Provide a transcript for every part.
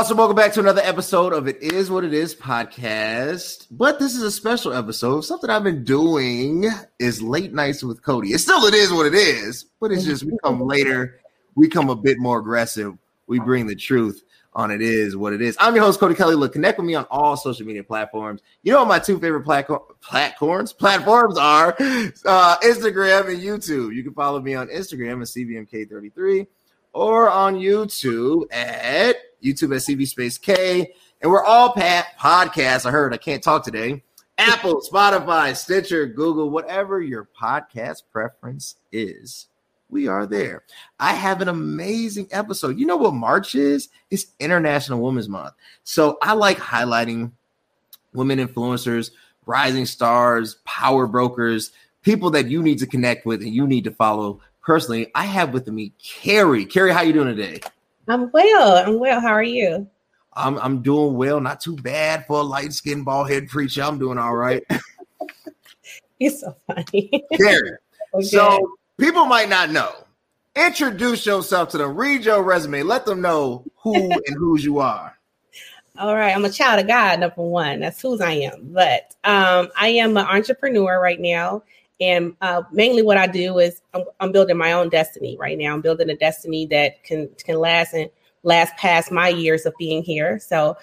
Awesome. Welcome back to another episode of It Is What It Is podcast. But this is a special episode. Something I've been doing is late nights with Cody. It's still It Is What It Is, but it's just we come later. We come a bit more aggressive. We bring the truth on It Is What It Is. I'm your host, Cody Kelly. Look, connect with me on all social media platforms. You know what my two favorite platforms platforms are uh, Instagram and YouTube. You can follow me on Instagram at CVMK33 or on YouTube at YouTube at CB Space K. And we're all pat podcasts. I heard I can't talk today. Apple, Spotify, Stitcher, Google, whatever your podcast preference is, we are there. I have an amazing episode. You know what March is? It's International Women's Month. So I like highlighting women influencers, rising stars, power brokers, people that you need to connect with and you need to follow personally. I have with me Carrie. Carrie, how you doing today? I'm well. I'm well. How are you? I'm I'm doing well. Not too bad for a light skinned bald head preacher. I'm doing all right. You're so funny. Carrie. Okay. So people might not know. Introduce yourself to them. Read your resume. Let them know who and whose you are. All right, I'm a child of God. Number one, that's whose I am. But um, I am an entrepreneur right now, and uh, mainly what I do is I'm, I'm, building my own destiny right now. I'm building a destiny that can can last and last past my years of being here. So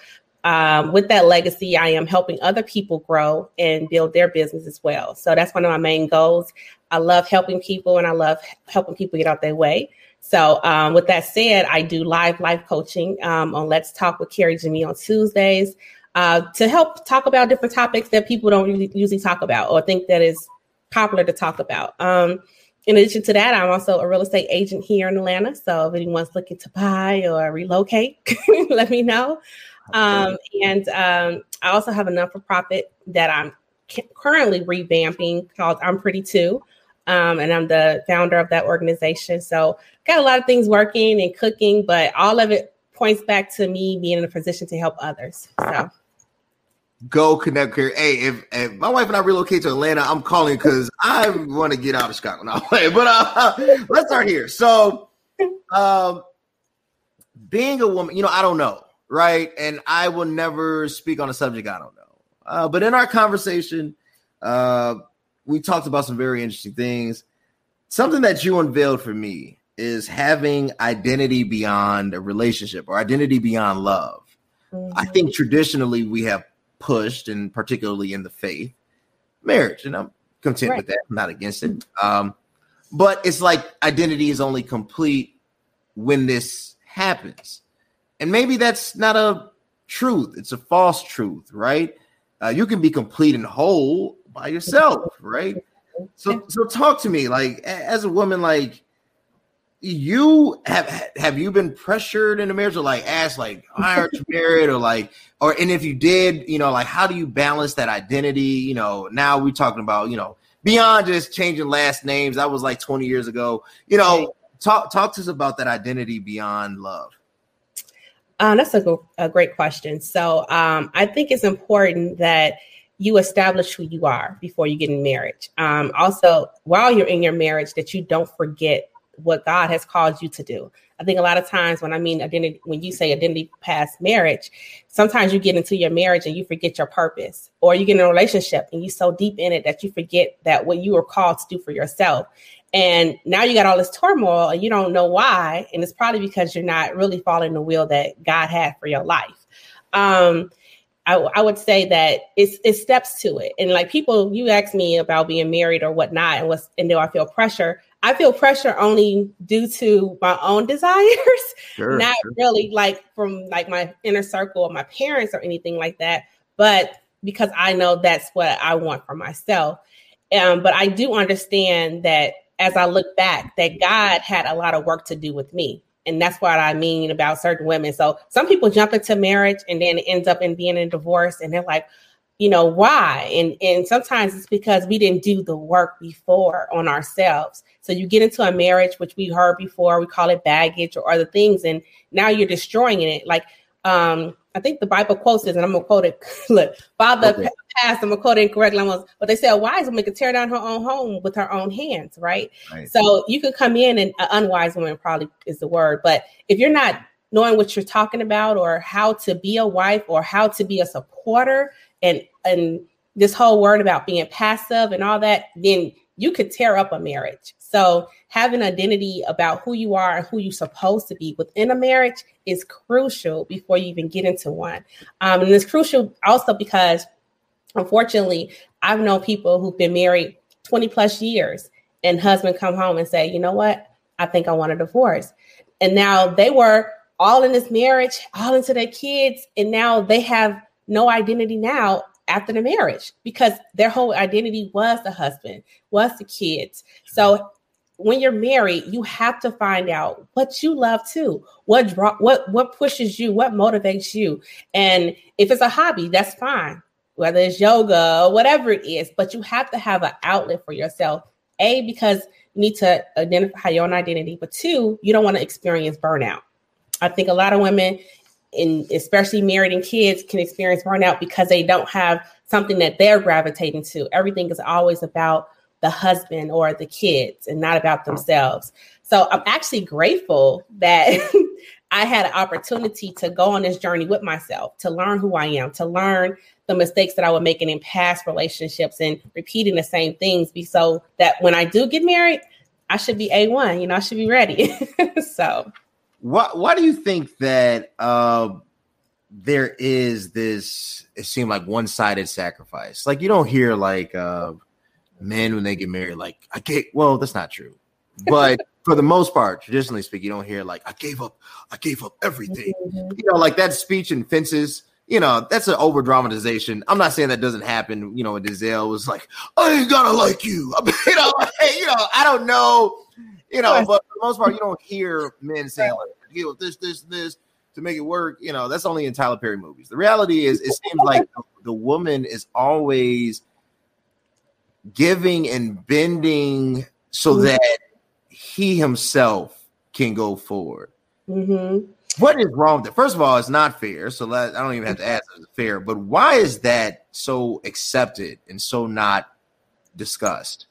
um, with that legacy, I am helping other people grow and build their business as well. So that's one of my main goals. I love helping people and I love helping people get out their way. So, um, with that said, I do live life coaching um, on Let's Talk with Carrie Jemmi on Tuesdays uh, to help talk about different topics that people don't usually talk about or think that is popular to talk about. Um, in addition to that, I'm also a real estate agent here in Atlanta. So if anyone's looking to buy or relocate, let me know. Um, and um, I also have a non for profit that I'm currently revamping called I'm Pretty Too. Um, and I'm the founder of that organization. So got a lot of things working and cooking, but all of it points back to me being in a position to help others. So go connect here. Hey, if, if, my wife and I relocate to Atlanta, I'm calling because I want to get out of Scotland. but uh, let's start here. So, um, being a woman, you know, I don't know, right? And I will never speak on a subject I don't know. Uh, but in our conversation, uh, we talked about some very interesting things. Something that you unveiled for me is having identity beyond a relationship or identity beyond love. Mm-hmm. I think traditionally we have pushed, and particularly in the faith, marriage. And I'm content right. with that. I'm not against it. Um, but it's like identity is only complete when this happens. And maybe that's not a truth, it's a false truth, right? Uh, you can be complete and whole by yourself, right? So, so talk to me, like as a woman, like you have have you been pressured in a marriage or like asked like why aren't you married? or like or and if you did you know like how do you balance that identity? You know now we're talking about you know beyond just changing last names that was like 20 years ago. You know talk talk to us about that identity beyond love. Uh, that's a, a great question. So um, i think it's important that you establish who you are before you get in marriage. Um, also while you're in your marriage that you don't forget what God has called you to do. I think a lot of times when I mean identity, when you say identity past marriage, sometimes you get into your marriage and you forget your purpose, or you get in a relationship and you so deep in it that you forget that what you were called to do for yourself. And now you got all this turmoil and you don't know why. And it's probably because you're not really following the will that God had for your life. Um, I, I, would say that it's it steps to it. And like people, you ask me about being married or whatnot, and what's and do I feel pressure? I feel pressure only due to my own desires, sure, not sure. really like from like my inner circle of my parents or anything like that, but because I know that's what I want for myself. Um, but I do understand that as I look back, that God had a lot of work to do with me. And that's what I mean about certain women. So some people jump into marriage and then it ends up in being in divorce and they're like, you know why? And and sometimes it's because we didn't do the work before on ourselves. So you get into a marriage which we heard before we call it baggage or other things and now you're destroying it. Like um i think the bible quotes this and i'm gonna quote it. Look father okay. past i'm gonna quote it incorrectly almost but they say a wise woman could tear down her own home with her own hands right, right. so you could come in and uh, unwise woman probably is the word but if you're not knowing what you're talking about or how to be a wife or how to be a supporter and and this whole word about being passive and all that, then you could tear up a marriage. So having identity about who you are and who you're supposed to be within a marriage is crucial before you even get into one. Um, and it's crucial also because unfortunately, I've known people who've been married 20 plus years and husband come home and say, you know what? I think I want a divorce. And now they were all in this marriage, all into their kids, and now they have no identity now after the marriage because their whole identity was the husband, was the kids. So when you're married, you have to find out what you love too. What draw, what what pushes you, what motivates you. And if it's a hobby, that's fine. Whether it's yoga or whatever it is, but you have to have an outlet for yourself. A because you need to identify your own identity, but two, you don't want to experience burnout. I think a lot of women in especially married and kids can experience burnout because they don't have something that they're gravitating to. Everything is always about the husband or the kids and not about themselves. So I'm actually grateful that I had an opportunity to go on this journey with myself, to learn who I am, to learn the mistakes that I was making in past relationships and repeating the same things be so that when I do get married, I should be A1, you know, I should be ready. so why why do you think that uh, there is this it seemed like one-sided sacrifice? Like you don't hear like uh, men when they get married, like I get well, that's not true. But for the most part, traditionally speaking, you don't hear like I gave up, I gave up everything. Mm-hmm. You know, like that speech in fences you know, that's an over dramatization. I'm not saying that doesn't happen. You know, Denzel was like, I ain't gotta like you. I mean, you know, you know, I don't know you know, but for the most part, you don't hear men saying like, "Give this, this, this." To make it work, you know, that's only in Tyler Perry movies. The reality is, it seems like the woman is always giving and bending so mm-hmm. that he himself can go forward. Mm-hmm. What is wrong with it? First of all, it's not fair. So I don't even have to ask if it's fair. But why is that so accepted and so not discussed?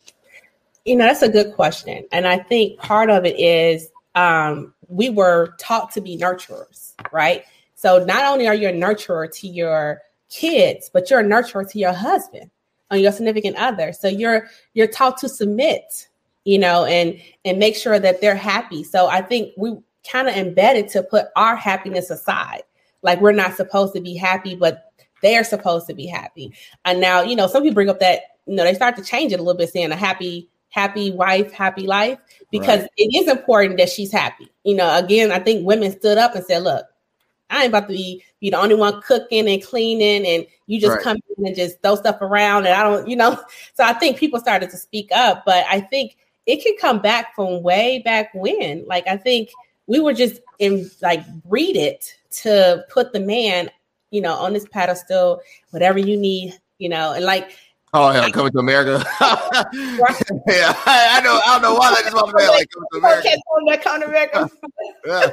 You know, that's a good question. And I think part of it is um, we were taught to be nurturers, right? So not only are you a nurturer to your kids, but you're a nurturer to your husband and your significant other. So you're you're taught to submit, you know, and and make sure that they're happy. So I think we kind of embedded to put our happiness aside. Like we're not supposed to be happy, but they're supposed to be happy. And now, you know, some people bring up that, you know, they start to change it a little bit, saying a happy happy wife, happy life, because right. it is important that she's happy. You know, again, I think women stood up and said, look, I ain't about to be, be the only one cooking and cleaning and you just right. come in and just throw stuff around and I don't, you know. So I think people started to speak up, but I think it can come back from way back when. Like I think we were just in like breed it to put the man, you know, on this pedestal, whatever you need, you know, and like Oh yeah, coming to America. yeah, I, I, know. I don't know why that just want to like coming to America. Coming to America. yeah.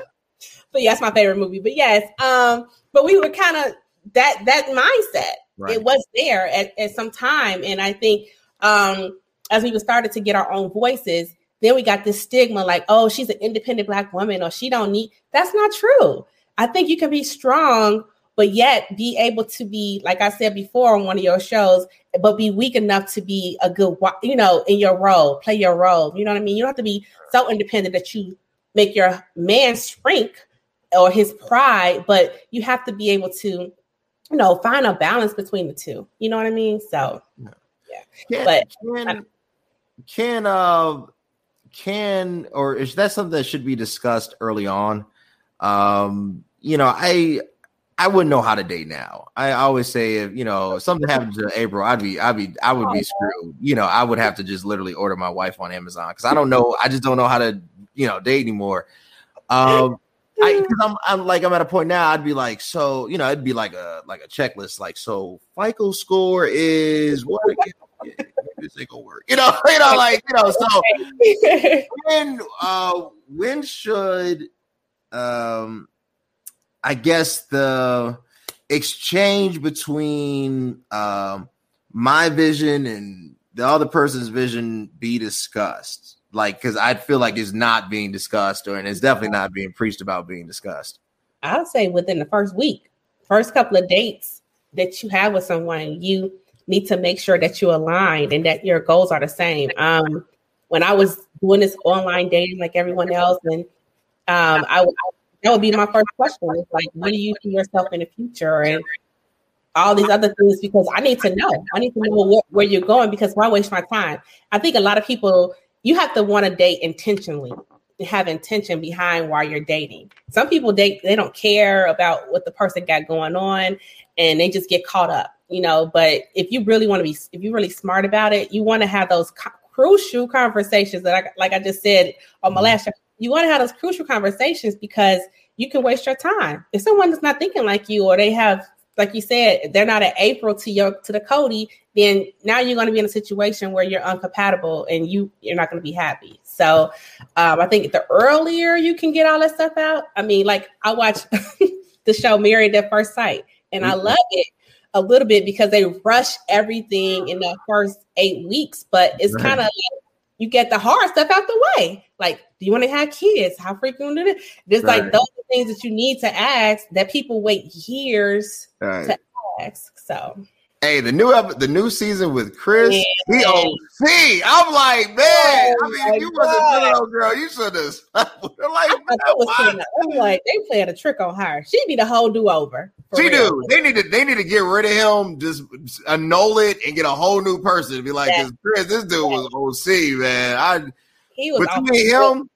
But yeah, it's my favorite movie. But yes, um, but we were kind of that that mindset. Right. It was there at, at some time, and I think um, as we started to get our own voices, then we got this stigma like, oh, she's an independent black woman, or she don't need. That's not true. I think you can be strong but yet be able to be, like I said before on one of your shows, but be weak enough to be a good, you know, in your role, play your role. You know what I mean? You don't have to be so independent that you make your man shrink or his pride, but you have to be able to, you know, find a balance between the two. You know what I mean? So, yeah. Can, but can, can, uh, can, or is that something that should be discussed early on? Um, you know, I I wouldn't know how to date now. I always say if you know something happened to April, I'd be I'd be I would be screwed. You know, I would have to just literally order my wife on Amazon because I don't know. I just don't know how to you know date anymore. Um, I because I'm I'm like I'm at a point now. I'd be like, so you know, it'd be like a like a checklist. Like, so FICO score is what? this ain't gonna work. You know, you know, like you know. So when uh when should um I guess the exchange between um, my vision and the other person's vision be discussed. Like, because I feel like it's not being discussed, or and it's definitely not being preached about being discussed. I'll say within the first week, first couple of dates that you have with someone, you need to make sure that you align and that your goals are the same. Um, when I was doing this online dating like everyone else, and um, I, that would be my first question. It's like, what do you see yourself in the future? And all these other things because I need to know. I need to know where, where you're going because why waste my time? I think a lot of people you have to want to date intentionally have intention behind why you're dating. Some people date they don't care about what the person got going on and they just get caught up, you know, but if you really want to be if you're really smart about it, you want to have those co- crucial conversations that I like I just said on my mm-hmm. last show. You want to have those crucial conversations because you can waste your time. If someone is not thinking like you or they have like you said, they're not an April to your to the Cody, then now you're going to be in a situation where you're uncompatible and you you're not going to be happy. So um, I think the earlier you can get all that stuff out. I mean, like I watch the show Married at First Sight, and mm-hmm. I love it a little bit because they rush everything in the first eight weeks, but it's right. kind of like you get the hard stuff out the way. Like, do you want to have kids? How frequent is it? There's right. like those things that you need to ask that people wait years right. to ask. So Hey, the new ep- the new season with Chris, yeah. he OC. I'm like, man, oh, I mean, if you was a little girl, you should have. like, I'm like, they playing a trick on her. She need a whole do over. She real. do. They need to. They need to get rid of him. Just annul it and get a whole new person to be like, this Chris, this dude was OC, man. I he was between him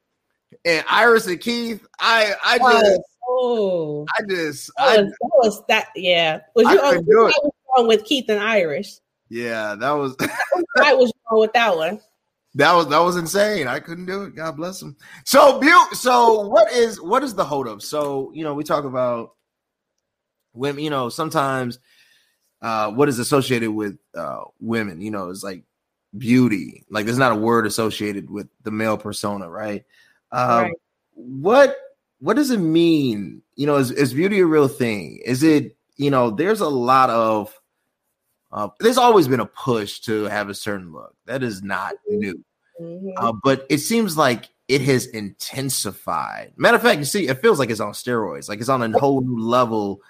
and Iris and Keith. I I just. Oh, I just, that was, I, that was that, yeah. Was you on, was wrong with Keith and Iris? Yeah, that was. I was wrong with that one. That was that was insane. I couldn't do it. God bless him. So, so what is what is the hold up? So, you know, we talk about women. You know, sometimes uh, what is associated with uh, women. You know, is like beauty. Like there's not a word associated with the male persona, right? Um, right. What what does it mean? You know, is, is beauty a real thing? Is it you know? There's a lot of uh, there's always been a push to have a certain look. That is not mm-hmm. new. Mm-hmm. Uh, but it seems like it has intensified. Matter of fact, you see, it feels like it's on steroids. Like it's on a whole new level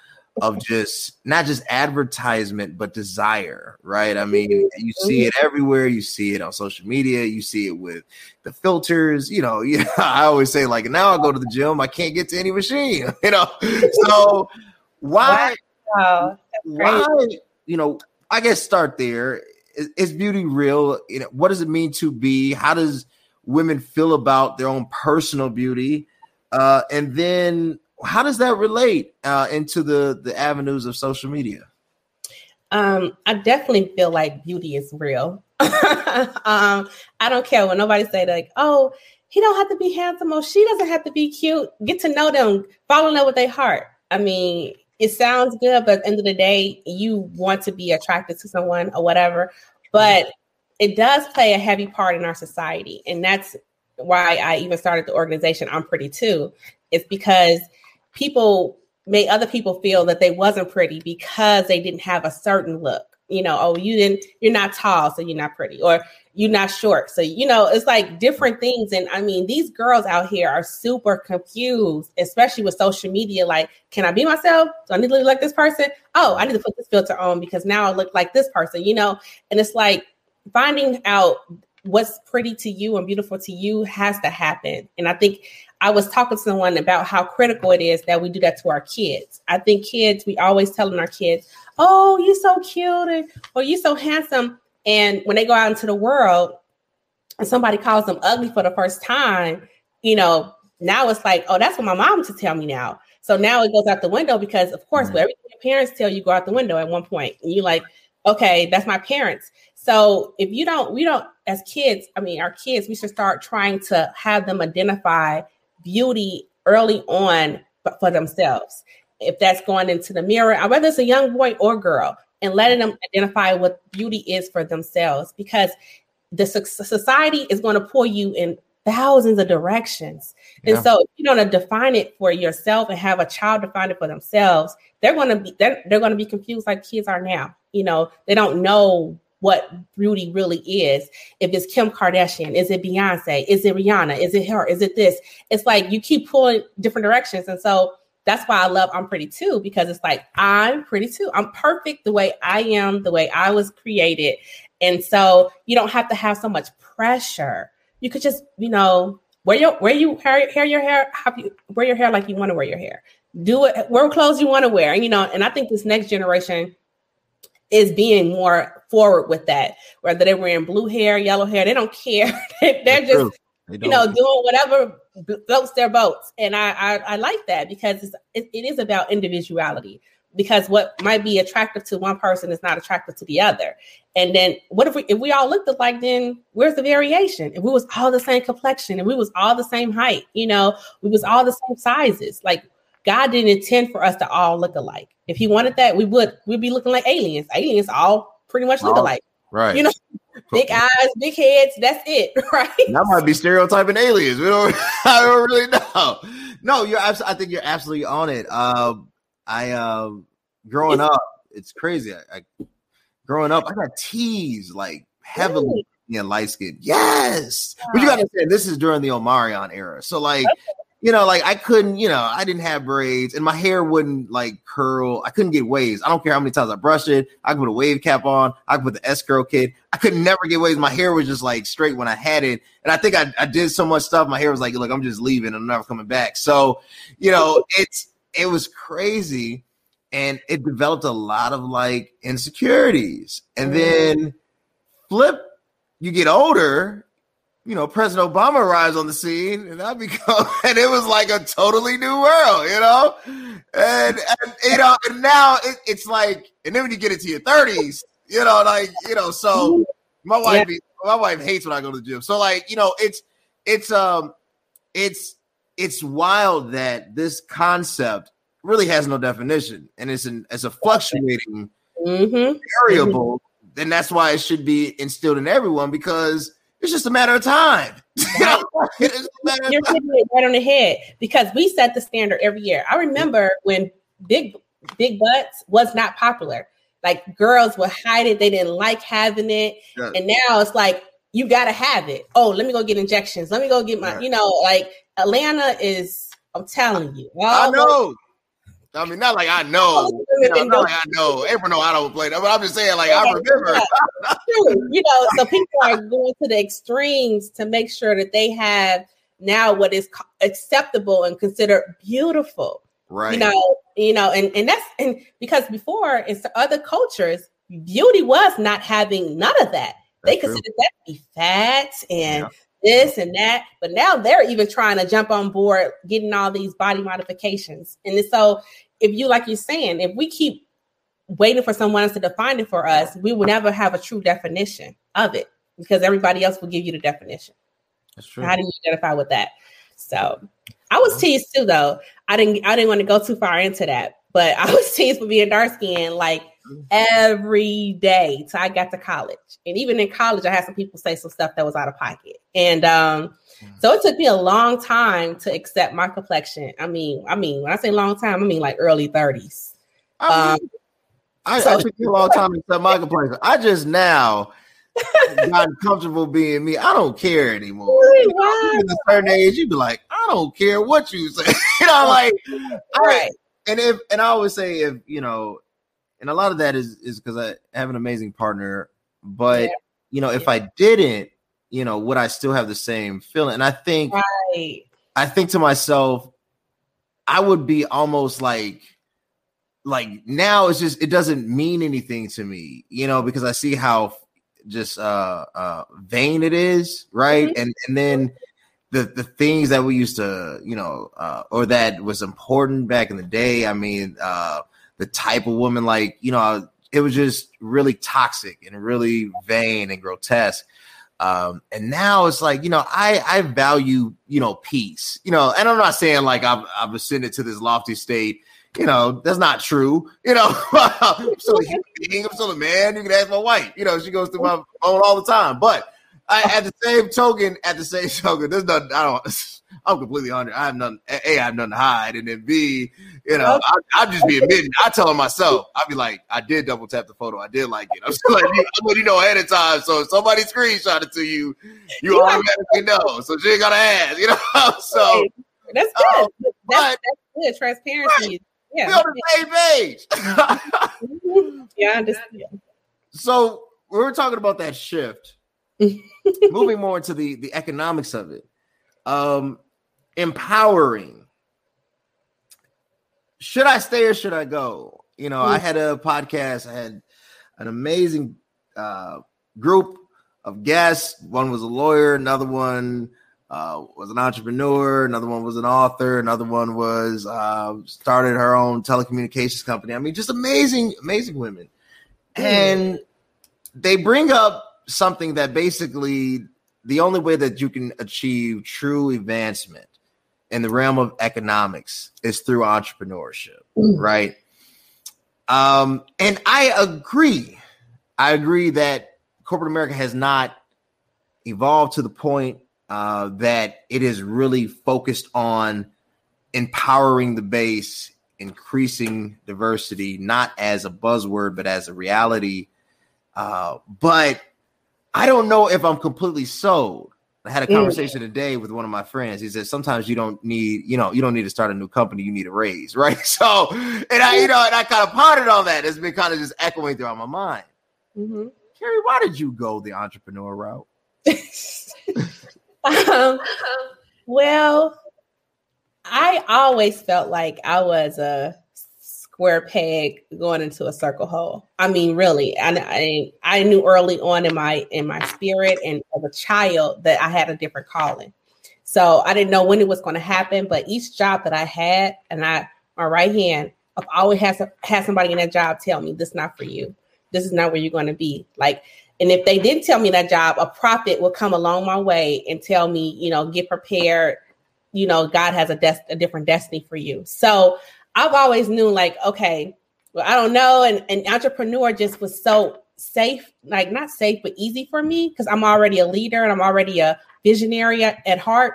of just not just advertisement but desire right i mean you see it everywhere you see it on social media you see it with the filters you know yeah i always say like now i go to the gym i can't get to any machine you know so why wow. why you know I guess start there. Is, is, beauty real? You know, what does it mean to be? How does women feel about their own personal beauty? Uh, and then how does that relate uh, into the the avenues of social media? Um, I definitely feel like beauty is real. um, I don't care when nobody say like, "Oh, he don't have to be handsome," or "She doesn't have to be cute." Get to know them, fall in love with their heart. I mean, it sounds good, but at the end of the day, you want to be attracted to someone or whatever. But it does play a heavy part in our society. And that's why I even started the organization I'm Pretty Too. It's because people made other people feel that they wasn't pretty because they didn't have a certain look. You know, oh, you didn't, you're not tall, so you're not pretty. Or you're not short. So, you know, it's like different things. And I mean, these girls out here are super confused, especially with social media. Like, can I be myself? Do I need to look like this person? Oh, I need to put this filter on because now I look like this person, you know? And it's like finding out what's pretty to you and beautiful to you has to happen. And I think I was talking to someone about how critical it is that we do that to our kids. I think kids, we always telling our kids, oh, you're so cute and, oh, or you're so handsome and when they go out into the world and somebody calls them ugly for the first time, you know, now it's like, oh, that's what my mom used to tell me now. So now it goes out the window because, of course, everything your parents tell you go out the window at one. And you're like, okay, that's my parents. So if you don't, we don't, as kids, I mean, our kids, we should start trying to have them identify beauty early on for themselves. If that's going into the mirror, whether it's a young boy or girl, and letting them identify what beauty is for themselves because the society is going to pull you in thousands of directions. Yeah. And so if you don't define it for yourself and have a child define it for themselves, they're going to be they're, they're going to be confused like kids are now. You know, they don't know what beauty really is. If it's Kim Kardashian, is it Beyonce? Is it Rihanna? Is it her? Is it this? It's like you keep pulling different directions. And so that's why I love I'm Pretty Too because it's like I'm pretty too. I'm perfect the way I am, the way I was created. And so you don't have to have so much pressure. You could just, you know, wear your wear you hair, hair your hair, you wear your hair like you want to wear your hair. Do it, wear clothes you want to wear. And you know, and I think this next generation is being more forward with that. Whether they're wearing blue hair, yellow hair, they don't care. they're That's just you know doing whatever floats their boats, and I, I I, like that because it's, it, it is about individuality. Because what might be attractive to one person is not attractive to the other. And then what if we if we all looked alike? Then where's the variation? If we was all the same complexion, and we was all the same height, you know, we was all the same sizes. Like God didn't intend for us to all look alike. If He wanted that, we would we'd be looking like aliens. Aliens all pretty much look alike, right? You know, big eyes, big heads. That's it, right? That might be stereotyping aliens. We don't. I don't really know. No, you're. Abs- I think you're absolutely on it. Um, I um, growing up, it's crazy. I, I growing up, I got teased like heavily really? being light skinned. Yes, wow. but you got to say this is during the Omarion era. So like. Okay you know, like I couldn't, you know, I didn't have braids and my hair wouldn't like curl. I couldn't get waves. I don't care how many times I brushed it. I could put a wave cap on. I could put the S curl kit. I could never get waves. My hair was just like straight when I had it. And I think I, I did so much stuff. My hair was like, look, I'm just leaving. I'm never coming back. So, you know, it's, it was crazy. And it developed a lot of like insecurities. And mm-hmm. then flip, you get older you know, President Obama arrives on the scene, and I become, and it was like a totally new world, you know, and, and you know, and now it, it's like, and then when you get into your thirties, you know, like you know, so my wife, yeah. my wife hates when I go to the gym, so like you know, it's it's um, it's it's wild that this concept really has no definition, and it's an it's a fluctuating mm-hmm. variable, mm-hmm. and that's why it should be instilled in everyone because it's just a matter of time. Right. You're hitting it right on the head because we set the standard every year. I remember when big big butts was not popular. Like girls would hide it, they didn't like having it, yeah. and now it's like you got to have it. Oh, let me go get injections. Let me go get my, yeah. you know, like Atlanta is. I'm telling you, I know. I mean, not like I know. Oh, you know not like I know. Everyone know I don't play that, but I'm just saying, like I remember. you know, so people are going to the extremes to make sure that they have now what is acceptable and considered beautiful. Right. You know, you know, and and that's and because before in other cultures, beauty was not having none of that. That's they considered true. that to be fat and yeah this and that. But now they're even trying to jump on board, getting all these body modifications. And so, if you, like you're saying, if we keep waiting for someone else to define it for us, we will never have a true definition of it because everybody else will give you the definition. That's true. How do you identify with that? So I was teased too, though. I didn't. I didn't want to go too far into that, but I was teased for being dark skinned like every day till I got to college. And even in college, I had some people say some stuff that was out of pocket. And um, so it took me a long time to accept my complexion. I mean, I mean, when I say long time, I mean like early 30s. I, mean, um, I, so, I took a long time to accept my complexion. I just now gotten comfortable being me. I don't care anymore. Really? Wow. At a certain age, you'd be like, I don't care what you say. you know, like, right. I, and if and I always say if you know and a lot of that is is because I have an amazing partner. But yeah. you know, if yeah. I didn't, you know, would I still have the same feeling? And I think, right. I think to myself, I would be almost like, like now it's just it doesn't mean anything to me, you know, because I see how just uh uh vain it is, right? Mm-hmm. And and then the the things that we used to, you know, uh, or that was important back in the day. I mean, uh, the type of woman like you know it was just really toxic and really vain and grotesque. Um, and now it's like you know i i value you know peace you know and i'm not saying like i've, I've ascended to this lofty state you know that's not true you know. I'm still a human being i'm still a man you can ask my wife you know she goes through my phone all the time but I, at the same token at the same token there's nothing i don't I'm completely under. I have nothing. A, I have nothing to hide, and then B, you know, I, I just be admitting. I tell myself, I'll be like, I did double tap the photo. I did like it. I'm still like, I'm letting you know ahead of time. So if somebody screenshot it to you, you automatically know. So she ain't gotta ask, you know. so That's good. Um, that's, that's, good. Transparency. Right. Yeah. We on the same page. Mm-hmm. yeah, I understand. So we were talking about that shift. Moving more into the the economics of it. Um empowering. Should I stay or should I go? You know, mm-hmm. I mm. had a podcast, I had an amazing uh group of guests. One was a lawyer, another one uh, was an entrepreneur, another one was an author, another one was uh, started her own telecommunications company. I mean, just amazing, amazing women. And they bring up something that basically the only way that you can achieve true advancement in the realm of economics is through entrepreneurship, mm. right? Um, and I agree. I agree that corporate America has not evolved to the point uh, that it is really focused on empowering the base, increasing diversity, not as a buzzword, but as a reality. Uh, but I don't know if I'm completely sold. I had a conversation today with one of my friends. He said sometimes you don't need, you know, you don't need to start a new company. You need a raise, right? So, and I, you know, and I kind of pondered on that. It's been kind of just echoing throughout my mind. Mm-hmm. Carrie, why did you go the entrepreneur route? um, well, I always felt like I was a square peg going into a circle hole. I mean, really, and I, I knew early on in my in my spirit and as a child that I had a different calling. So I didn't know when it was going to happen, but each job that I had, and I my right hand, I've always had had somebody in that job tell me, "This is not for you." this is not where you're going to be. Like, and if they didn't tell me that job, a prophet would come along my way and tell me, you know, get prepared. You know, God has a, des- a different destiny for you. So I've always knew, like, okay, well, I don't know. And, and entrepreneur just was so safe, like not safe, but easy for me because I'm already a leader and I'm already a visionary at, at heart.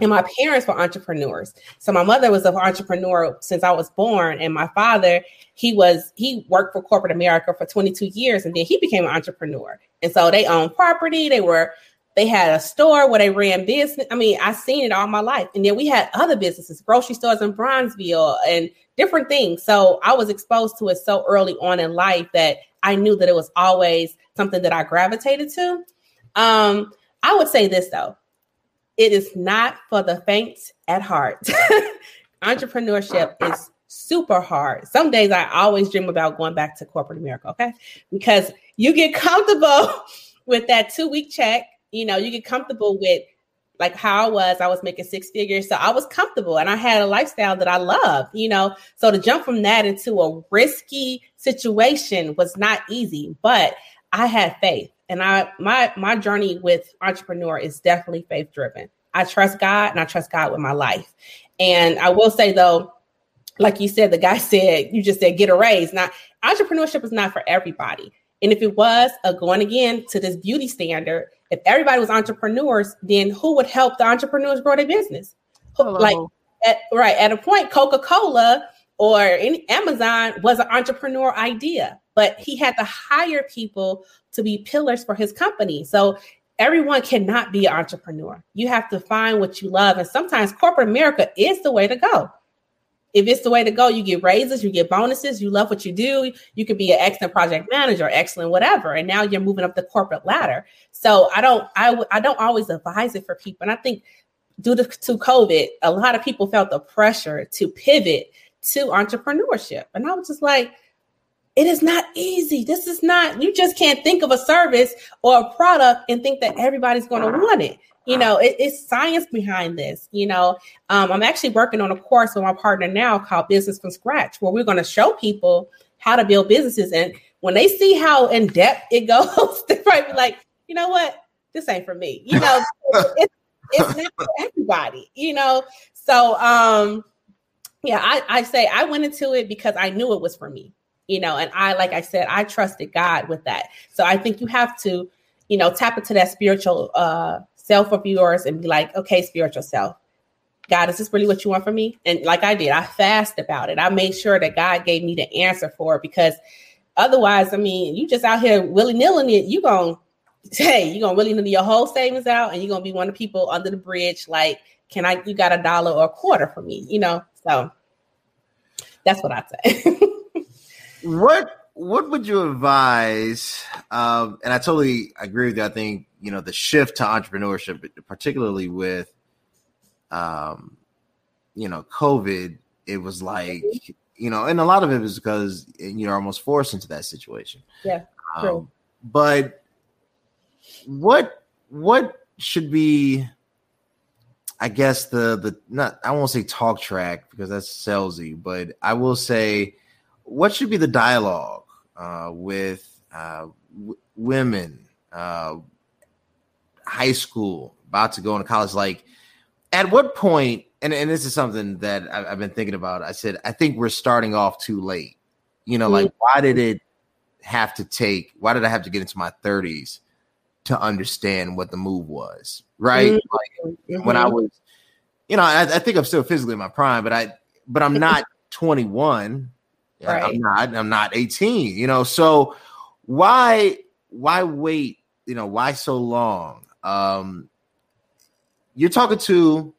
And my parents were entrepreneurs. So my mother was an entrepreneur since I was born. And my father, he was, he worked for corporate America for 22 years and then he became an entrepreneur. And so they owned property. They were, they had a store where they ran business. I mean, I seen it all my life. And then we had other businesses, grocery stores in Bronzeville and different things. So I was exposed to it so early on in life that I knew that it was always something that I gravitated to. Um, I would say this though it is not for the faint at heart. Entrepreneurship is super hard. Some days I always dream about going back to corporate America, okay? Because you get comfortable with that two week check. You know, you get comfortable with like how I was. I was making six figures. So I was comfortable and I had a lifestyle that I loved, you know. So to jump from that into a risky situation was not easy, but I had faith and I my my journey with entrepreneur is definitely faith driven. I trust God and I trust God with my life. And I will say though, like you said, the guy said, you just said get a raise. Now, entrepreneurship is not for everybody. And if it was a going again to this beauty standard, if everybody was entrepreneurs, then who would help the entrepreneurs grow their business? Hello. Like at, right at a point, Coca Cola or any Amazon was an entrepreneur idea, but he had to hire people to be pillars for his company. So everyone cannot be an entrepreneur. You have to find what you love. And sometimes corporate America is the way to go. If it's the way to go, you get raises, you get bonuses, you love what you do, you could be an excellent project manager, excellent whatever. And now you're moving up the corporate ladder. So I don't I, I don't always advise it for people. And I think due to, to COVID, a lot of people felt the pressure to pivot to entrepreneurship. And I was just like, it is not easy. This is not, you just can't think of a service or a product and think that everybody's going to want it. You know, it, it's science behind this. You know, um, I'm actually working on a course with my partner now called Business from Scratch, where we're going to show people how to build businesses. And when they see how in depth it goes, they be like, you know what? This ain't for me. You know, it's, it's not for everybody, you know? So, um, yeah, I, I say I went into it because I knew it was for me you know and i like i said i trusted god with that so i think you have to you know tap into that spiritual uh self of yours and be like okay spiritual self god is this really what you want from me and like i did i fast about it i made sure that god gave me the answer for it because otherwise i mean you just out here willy-nilly it you gonna hey, you're gonna really need your whole savings out, and you're gonna be one of the people under the bridge. Like, can I? You got a dollar or a quarter for me? You know, so that's what I'd say. what What would you advise? Um, and I totally agree with you. I think you know the shift to entrepreneurship, particularly with, um, you know, COVID. It was like you know, and a lot of it was because you're almost forced into that situation. Yeah. Um, but what what should be I guess the the not I won't say talk track because that's salesy, but I will say what should be the dialogue uh, with uh, w- women, uh, high school, about to go into college. Like, at what point? And and this is something that I, have been thinking about. I said I think we're starting off too late. You know, mm-hmm. like why did it have to take? Why did I have to get into my thirties to understand what the move was, right? Mm-hmm. Like mm-hmm. when I was, you know, I, I, think I'm still physically in my prime, but I, but I'm not 21. Right. I'm not. I'm not 18. You know, so why, why wait? You know, why so long? Um, you're talking to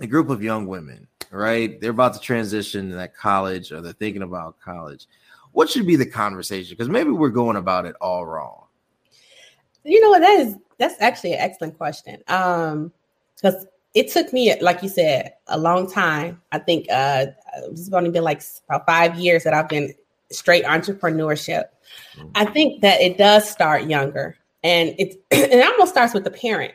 a group of young women, right? They're about to transition to that college, or they're thinking about college. What should be the conversation? Because maybe we're going about it all wrong. You know, that is that's actually an excellent question. Um, because it took me, like you said, a long time. I think uh it's only been like about five years that I've been straight entrepreneurship. Mm-hmm. I think that it does start younger, and it's it almost starts with the parent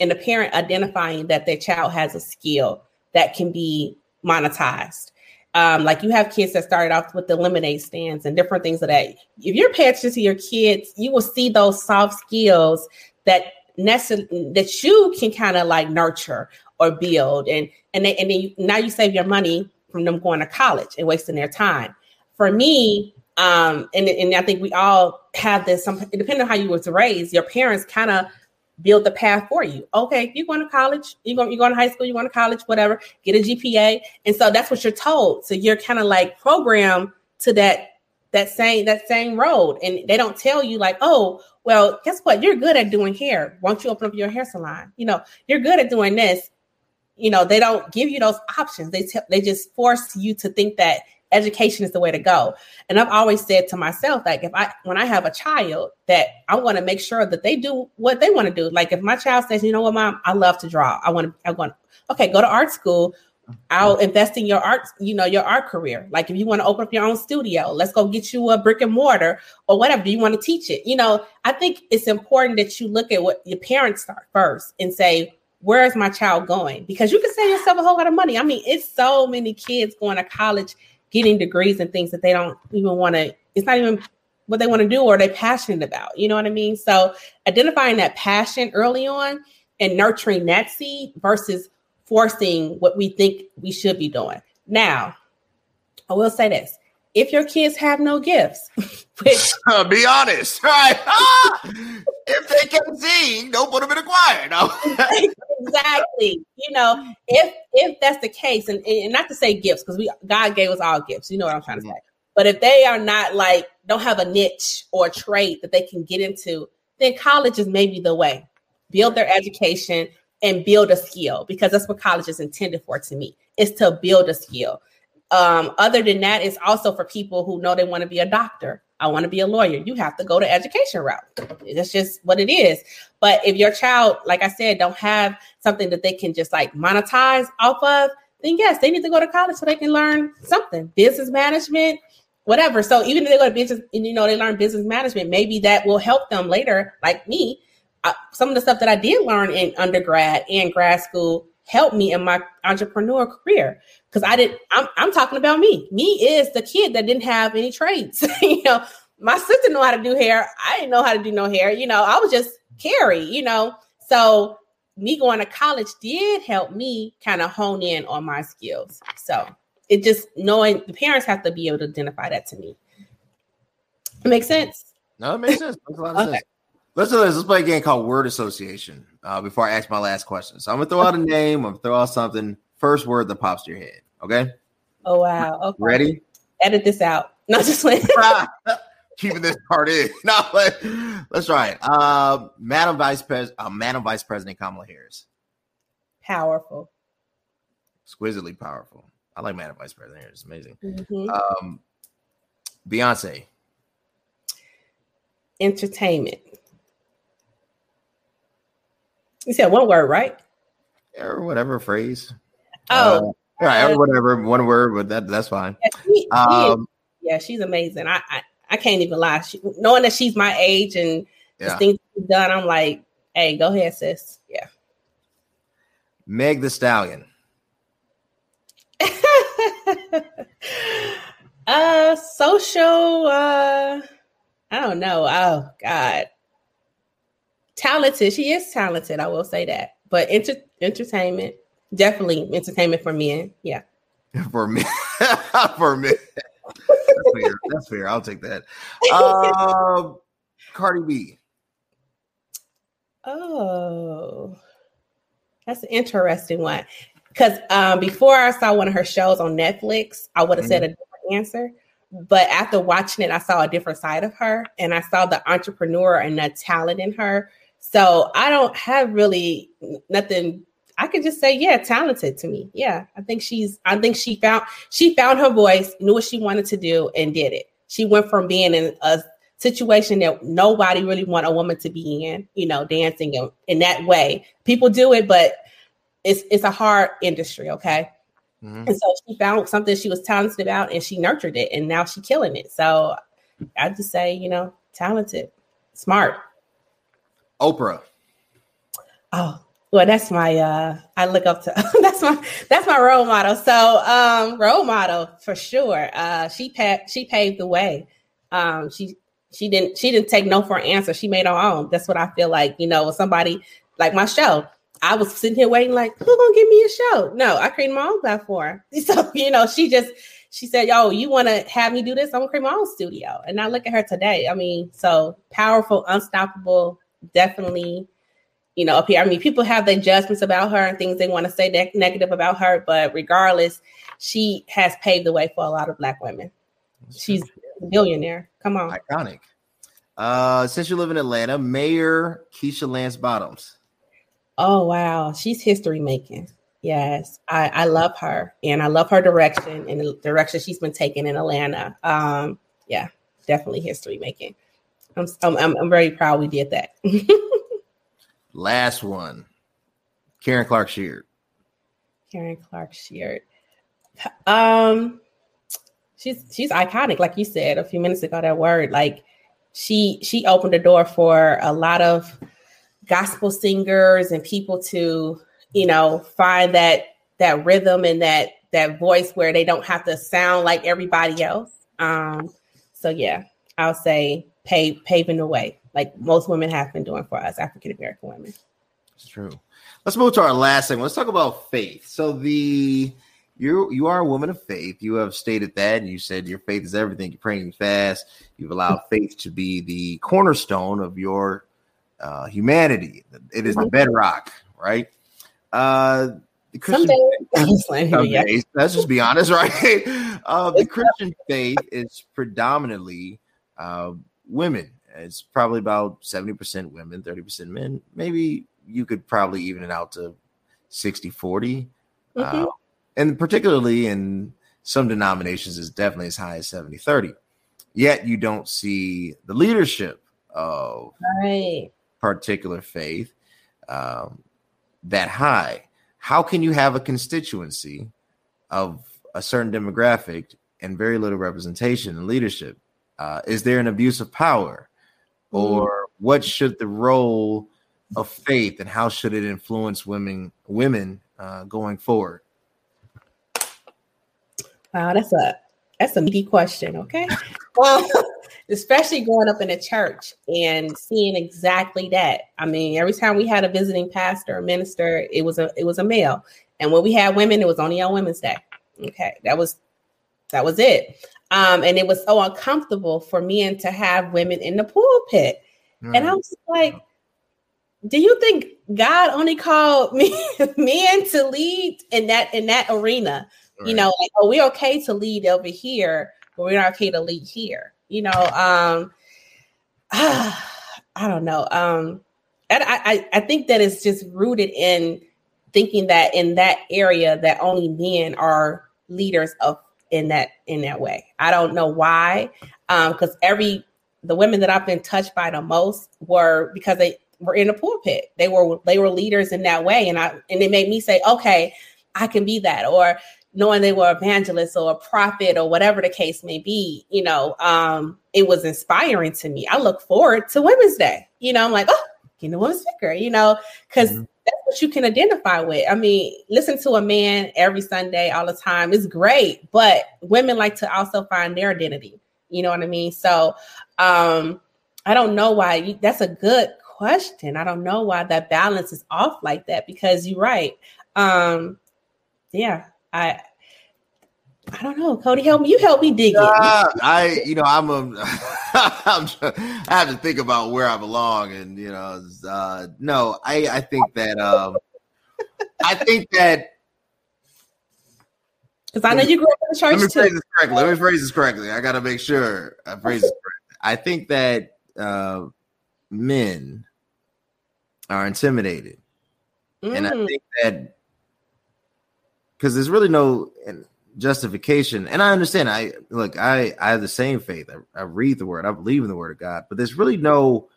and the parent identifying that their child has a skill that can be monetized. Um, like you have kids that started off with the lemonade stands and different things of that. If you're paying attention to your kids, you will see those soft skills that necess- that you can kind of like nurture or build, and and they, and then you, now you save your money from them going to college and wasting their time. For me, um, and and I think we all have this. Some depending on how you was raised, your parents kind of build the path for you. Okay, you're going to college, you're going, you're going to high school, you're going to college, whatever, get a GPA. And so that's what you're told. So you're kind of like programmed to that that same that same road. And they don't tell you like, oh, well, guess what? You're good at doing hair. Why don't you open up your hair salon? You know, you're good at doing this. You know, they don't give you those options. They t- they just force you to think that education is the way to go. And I've always said to myself, like, if I, when I have a child, that I want to make sure that they do what they want to do. Like, if my child says, you know what, mom, I love to draw. I want to, I want, okay, go to art school. I'll invest in your art, you know, your art career. Like if you want to open up your own studio, let's go get you a brick and mortar or whatever. Do you want to teach it? You know, I think it's important that you look at what your parents start first and say, where is my child going? Because you can save yourself a whole lot of money. I mean, it's so many kids going to college getting degrees and things that they don't even want to, it's not even what they want to do or they're passionate about. You know what I mean? So identifying that passion early on and nurturing that seed versus forcing what we think we should be doing. Now, I will say this. If your kids have no gifts, which be honest, right? if they can sing, don't put them in a choir. No. exactly. You know, if if that's the case, and, and not to say gifts, because we God gave us all gifts. You know what I'm trying to mm-hmm. say. But if they are not like don't have a niche or a trade that they can get into, then college is maybe the way. Build their education and build a skill because that's what college is intended for to me. Is to build a skill. Um, other than that, it's also for people who know they want to be a doctor I want to be a lawyer. You have to go to education route. That's just what it is. But if your child, like I said, don't have something that they can just like monetize off of, then yes, they need to go to college so they can learn something, business management, whatever. So even if they go to business and you know they learn business management, maybe that will help them later, like me. Uh, some of the stuff that I did learn in undergrad and grad school helped me in my entrepreneur career because I didn't. I'm, I'm talking about me. Me is the kid that didn't have any trades. you know, my sister know how to do hair. I didn't know how to do no hair. You know, I was just Carrie. You know, so me going to college did help me kind of hone in on my skills. So it just knowing the parents have to be able to identify that to me. It makes sense. No, it makes sense. Makes a lot of okay. sense. Let's do this. Let's play a game called Word Association uh, before I ask my last question. So I'm gonna throw out a name. I'm gonna throw out something. First word that pops to your head. Okay. Oh wow. Okay. Ready? Edit this out. Not just wait. keeping this part in. No, but let's try it. Uh, Madam Vice President, uh, Madam Vice President Kamala Harris. Powerful. Exquisitely powerful. I like Madam Vice President Harris. Amazing. Mm-hmm. Um, Beyonce. Entertainment. You said one word, right? Or whatever phrase. Oh, uh, all right, whatever, one word, but that that's fine. Yeah, she, um, yeah she's amazing. I, I, I can't even lie. She, knowing that she's my age and yeah. the things she's done, I'm like, hey, go ahead, sis. Yeah. Meg the Stallion. uh social uh I don't know. Oh God. Talented. She is talented, I will say that. But enter- entertainment, Definitely entertainment for men. Yeah. For me. for me. That's fair. That's fair. I'll take that. Um, Cardi B. Oh, that's an interesting one. Because um, before I saw one of her shows on Netflix, I would have mm-hmm. said a different answer. But after watching it, I saw a different side of her, and I saw the entrepreneur and the talent in her. So I don't have really nothing I could just say, yeah, talented to me. Yeah, I think she's. I think she found she found her voice, knew what she wanted to do, and did it. She went from being in a situation that nobody really want a woman to be in, you know, dancing in, in that way. People do it, but it's it's a hard industry, okay. Mm-hmm. And so she found something she was talented about, and she nurtured it, and now she's killing it. So I just say, you know, talented, smart. Oprah. Oh, well that's my uh i look up to that's my that's my role model. So um role model for sure. Uh she pa- she paved the way. Um she she didn't she didn't take no for an answer. She made her own. That's what i feel like you know somebody like my show i was sitting here waiting like who gonna give me a show? No i created my own platform. So you know she just she said yo you want to have me do this? I'm gonna create my own studio. And now look at her today. I mean so powerful unstoppable definitely you know, here. I mean, people have their judgments about her and things they want to say ne- negative about her, but regardless, she has paved the way for a lot of black women. She's a billionaire. Come on. Iconic. Uh, since you live in Atlanta, Mayor Keisha Lance Bottoms. Oh wow, she's history making. Yes, I, I love her and I love her direction and the direction she's been taking in Atlanta. Um, yeah, definitely history making. I'm, I'm I'm very proud we did that. Last one. Karen Clark Sheard. Karen Clark Sheard. Um, she's she's iconic, like you said a few minutes ago. That word, like she she opened the door for a lot of gospel singers and people to you know find that that rhythm and that that voice where they don't have to sound like everybody else. Um, so yeah, I'll say pave, paving the way like most women have been doing for us African American women. It's true. Let's move to our last thing. Let's talk about faith. So the you you are a woman of faith. You have stated that, and you said your faith is everything. You're praying fast. You've allowed faith to be the cornerstone of your uh, humanity. It is the mm-hmm. bedrock, right? Uh, the Christian faith, let's just be honest, right? Uh, the Christian faith is predominantly uh, women it's probably about 70% women, 30% men. Maybe you could probably even it out to 60 40. Mm-hmm. Uh, and particularly in some denominations, is definitely as high as 70 30. Yet you don't see the leadership of right. particular faith um, that high. How can you have a constituency of a certain demographic and very little representation and leadership? Uh, is there an abuse of power? Mm-hmm. or what should the role of faith and how should it influence women women uh, going forward? Wow, that's a that's a meaty question. Okay, well, especially growing up in a church and seeing exactly that. I mean, every time we had a visiting pastor or minister, it was a it was a male, and when we had women, it was only on Women's Day. Okay, that was that was it. Um, and it was so uncomfortable for men to have women in the pulpit. And I was like, do you think God only called me men to lead in that in that arena? Right. You know, like, oh, we're okay to lead over here, but we're not okay to lead here. You know, um, I don't know. Um, and I, I, I think that it's just rooted in thinking that in that area that only men are leaders of in that in that way. I don't know why, because um, every the women that I've been touched by the most were because they were in a pulpit. They were they were leaders in that way, and I and it made me say, okay, I can be that, or knowing they were evangelists or a prophet or whatever the case may be. You know, um, it was inspiring to me. I look forward to Women's Day. You know, I'm like, oh, getting a women's speaker. You know, because mm-hmm. That's what you can identify with. I mean, listen to a man every Sunday all the time is great, but women like to also find their identity. You know what I mean? So um, I don't know why you, that's a good question. I don't know why that balance is off like that because you're right. Um, yeah, I I don't know. Cody, help me. You help me dig uh, it. I, you know, I'm a, I'm, I have to think about where I belong, and you know, uh, no, I, I think that, um, I think that. Because I know you grew up in the church Let me too. phrase this correctly. Let me phrase this correctly. I got to make sure I phrase this correctly. I think that uh, men are intimidated. Mm. And I mm. think that because there's really no justification. And I understand. I look. I I have the same faith. I, I, read the word. I believe in the word of God. But there's really no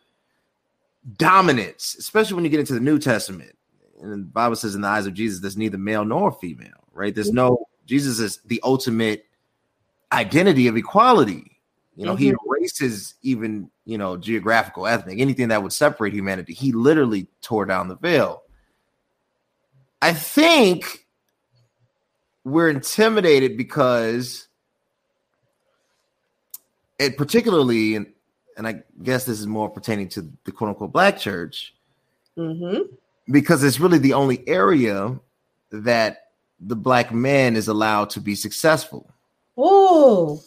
dominance, especially when you get into the New Testament. And the Bible says, in the eyes of Jesus, there's neither male nor female. Right? There's no Jesus is the ultimate identity of equality. You know, mm-hmm. he erases even, you know, geographical, ethnic, anything that would separate humanity. He literally tore down the veil. I think we're intimidated because it particularly, and, and I guess this is more pertaining to the quote unquote black church, mm-hmm. because it's really the only area that the black man is allowed to be successful. Oh,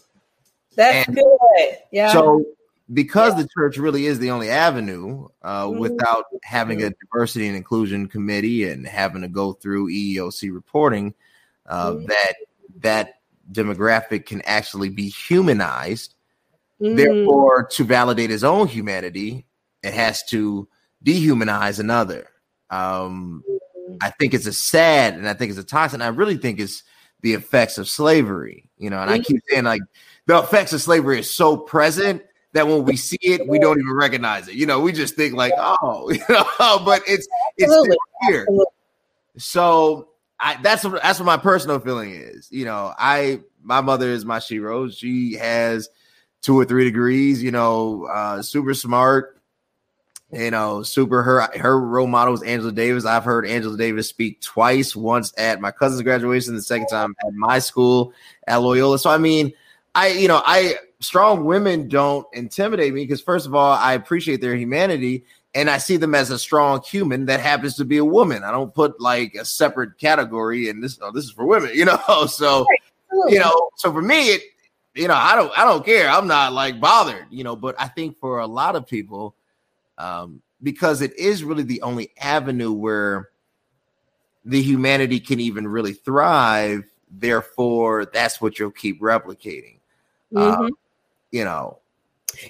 that's and good. Yeah. So because yeah. the church really is the only avenue uh, mm-hmm. without having a diversity and inclusion committee and having to go through EEOC reporting, uh, mm-hmm. that that demographic can actually be humanized. Mm-hmm. Therefore, to validate his own humanity, it has to dehumanize another. Um, mm-hmm. I think it's a sad and I think it's a toxin. I really think it's the effects of slavery, you know, and I keep saying like the effects of slavery is so present that when we see it, we don't even recognize it. You know, we just think like, oh, you know, but it's it's here. So I that's what that's what my personal feeling is. You know, I my mother is my shero. She has two or three degrees. You know, uh, super smart. You know, super. Her her role model is Angela Davis. I've heard Angela Davis speak twice. Once at my cousin's graduation, the second time at my school at Loyola. So I mean, I you know I strong women don't intimidate me because first of all, I appreciate their humanity and I see them as a strong human that happens to be a woman. I don't put like a separate category and this oh, this is for women, you know. So you know, so for me, it you know, I don't I don't care. I'm not like bothered, you know, but I think for a lot of people, um, because it is really the only avenue where the humanity can even really thrive. Therefore, that's what you'll keep replicating. Mm-hmm. Um, you know,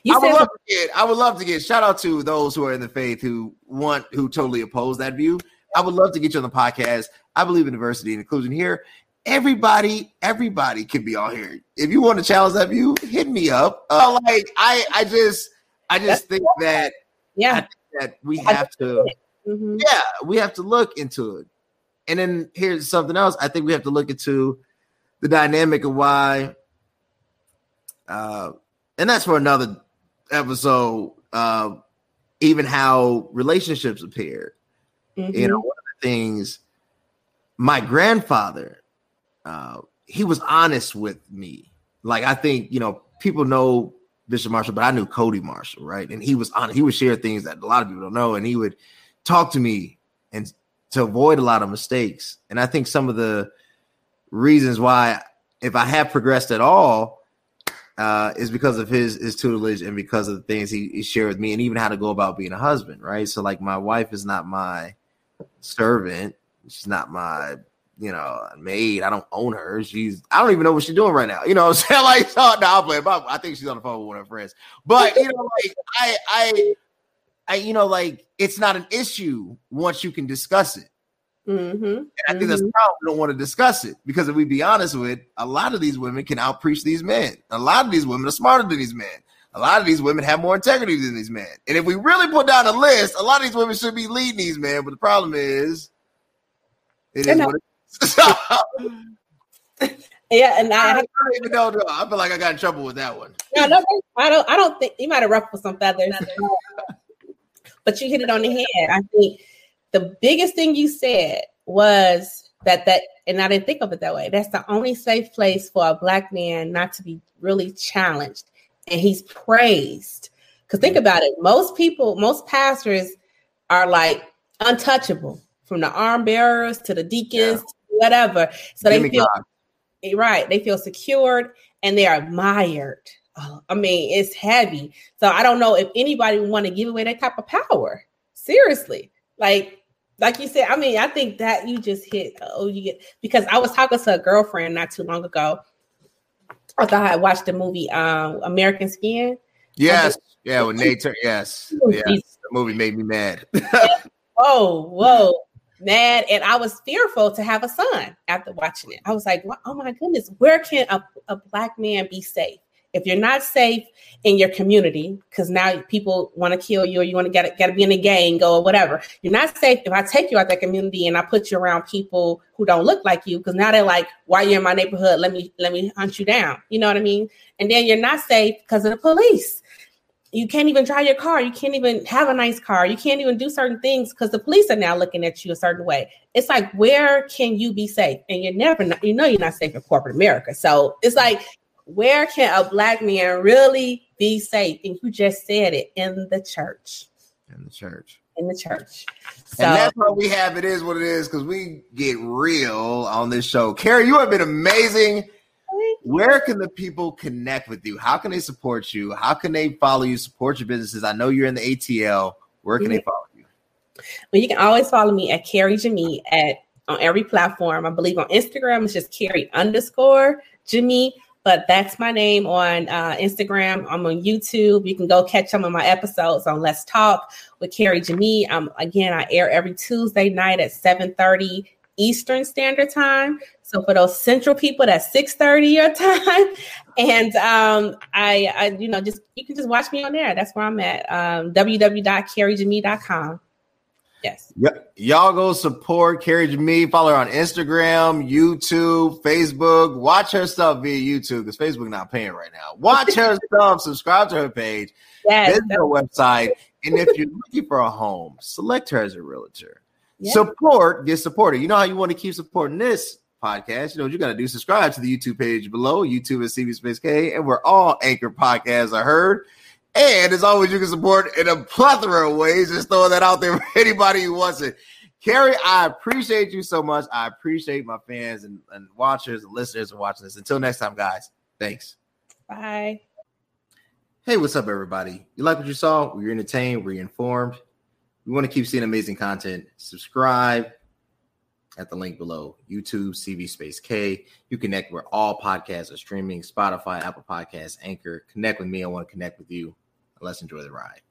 you I would love to get. I would love to get. Shout out to those who are in the faith who want who totally oppose that view. I would love to get you on the podcast. I believe in diversity and inclusion here. Everybody, everybody can be on here. If you want to challenge that view, hit me up. Uh, like I, I just, I just think that, yeah, think that we have to, mm-hmm. yeah, we have to look into it. And then here's something else. I think we have to look into the dynamic of why uh, and that's for another episode. Uh, even how relationships appear. Mm-hmm. You know, one of the things my grandfather, uh, he was honest with me. Like I think you know people know Bishop Marshall, but I knew Cody Marshall, right? And he was on. He would share things that a lot of people don't know, and he would talk to me and to avoid a lot of mistakes. And I think some of the reasons why, if I have progressed at all, uh, is because of his his tutelage and because of the things he, he, shared with me, and even how to go about being a husband, right? So, like, my wife is not my servant; she's not my you know, maid. I don't own her. She's I don't even know what she's doing right now. You know I'm saying? Like, so, no, I'll play. But I think she's on the phone with one of her friends. But you know, like I I I you know, like it's not an issue once you can discuss it. Mm-hmm. And I think that's the problem. We don't want to discuss it because if we be honest with, a lot of these women can outpreach these men. A lot of these women are smarter than these men. A lot of these women have more integrity than these men. And if we really put down a list, a lot of these women should be leading these men. But the problem is, it is what it is. yeah, and I, I don't even know. I feel like I got in trouble with that one. no, no, I don't. I don't think you might have ruffled some feathers, but you hit it on the head. I think the biggest thing you said was that that, and I didn't think of it that way. That's the only safe place for a black man not to be really challenged, and he's praised. Because think about it, most people, most pastors are like untouchable, from the arm bearers to the deacons, to whatever. So they Give me feel God. Eh, right, they feel secured and they are admired. Oh, I mean, it's heavy. So I don't know if anybody would want to give away that type of power. Seriously, like like you said, I mean, I think that you just hit. Oh, you get because I was talking to a girlfriend not too long ago. I thought I watched the movie um, American Skin. Yes, yeah, with Nate. Yes, yes. The movie made me mad. Oh, whoa, mad, and I was fearful to have a son after watching it. I was like, oh my goodness, where can a, a black man be safe? If you're not safe in your community, because now people want to kill you or you want to get got to be in a gang or whatever, you're not safe. If I take you out of that community and I put you around people who don't look like you, because now they're like, "Why you're in my neighborhood? Let me let me hunt you down." You know what I mean? And then you're not safe because of the police. You can't even drive your car. You can't even have a nice car. You can't even do certain things because the police are now looking at you a certain way. It's like, where can you be safe? And you're never, not, you know, you're not safe in corporate America. So it's like, where can a black man really be safe? And you just said it in the church. In the church. In the church. So and that's why we have it is what it is because we get real on this show. Carrie, you have been amazing. Where can the people connect with you? How can they support you? How can they follow you, support your businesses? I know you're in the ATL. Where can they mm-hmm. follow you? Well, you can always follow me at Carrie Jemmi at on every platform. I believe on Instagram it's just Carrie underscore Jemmi, but that's my name on uh, Instagram. I'm on YouTube. You can go catch some of my episodes on Let's Talk with Carrie Jemmi. Um, again, I air every Tuesday night at 7:30 Eastern Standard Time. So for those central people, that's 6:30 your time. And um, I, I, you know, just you can just watch me on there. That's where I'm at. Um, www.carriejemmi.com. Yes. Y- y'all go support Carrie Me. Follow her on Instagram, YouTube, Facebook. Watch her stuff via YouTube because Facebook not paying right now. Watch her stuff. Subscribe to her page. Yes. Visit her website. And if you're looking for a home, select her as a realtor. Yeah. Support, get supported. You know how you want to keep supporting this podcast. You know what you got to do. Subscribe to the YouTube page below. YouTube is CV Space K, and we're all anchor podcasts are heard. And as always, you can support in a plethora of ways. Just throwing that out there for anybody who wants it. Carrie, I appreciate you so much. I appreciate my fans and, and watchers and listeners and watching this. Until next time, guys. Thanks. Bye. Hey, what's up, everybody? You like what you saw? Were you entertained? Were you informed? We want to keep seeing amazing content. Subscribe at the link below YouTube, CV Space K. You connect where all podcasts are streaming Spotify, Apple Podcasts, Anchor. Connect with me. I want to connect with you. Let's enjoy the ride.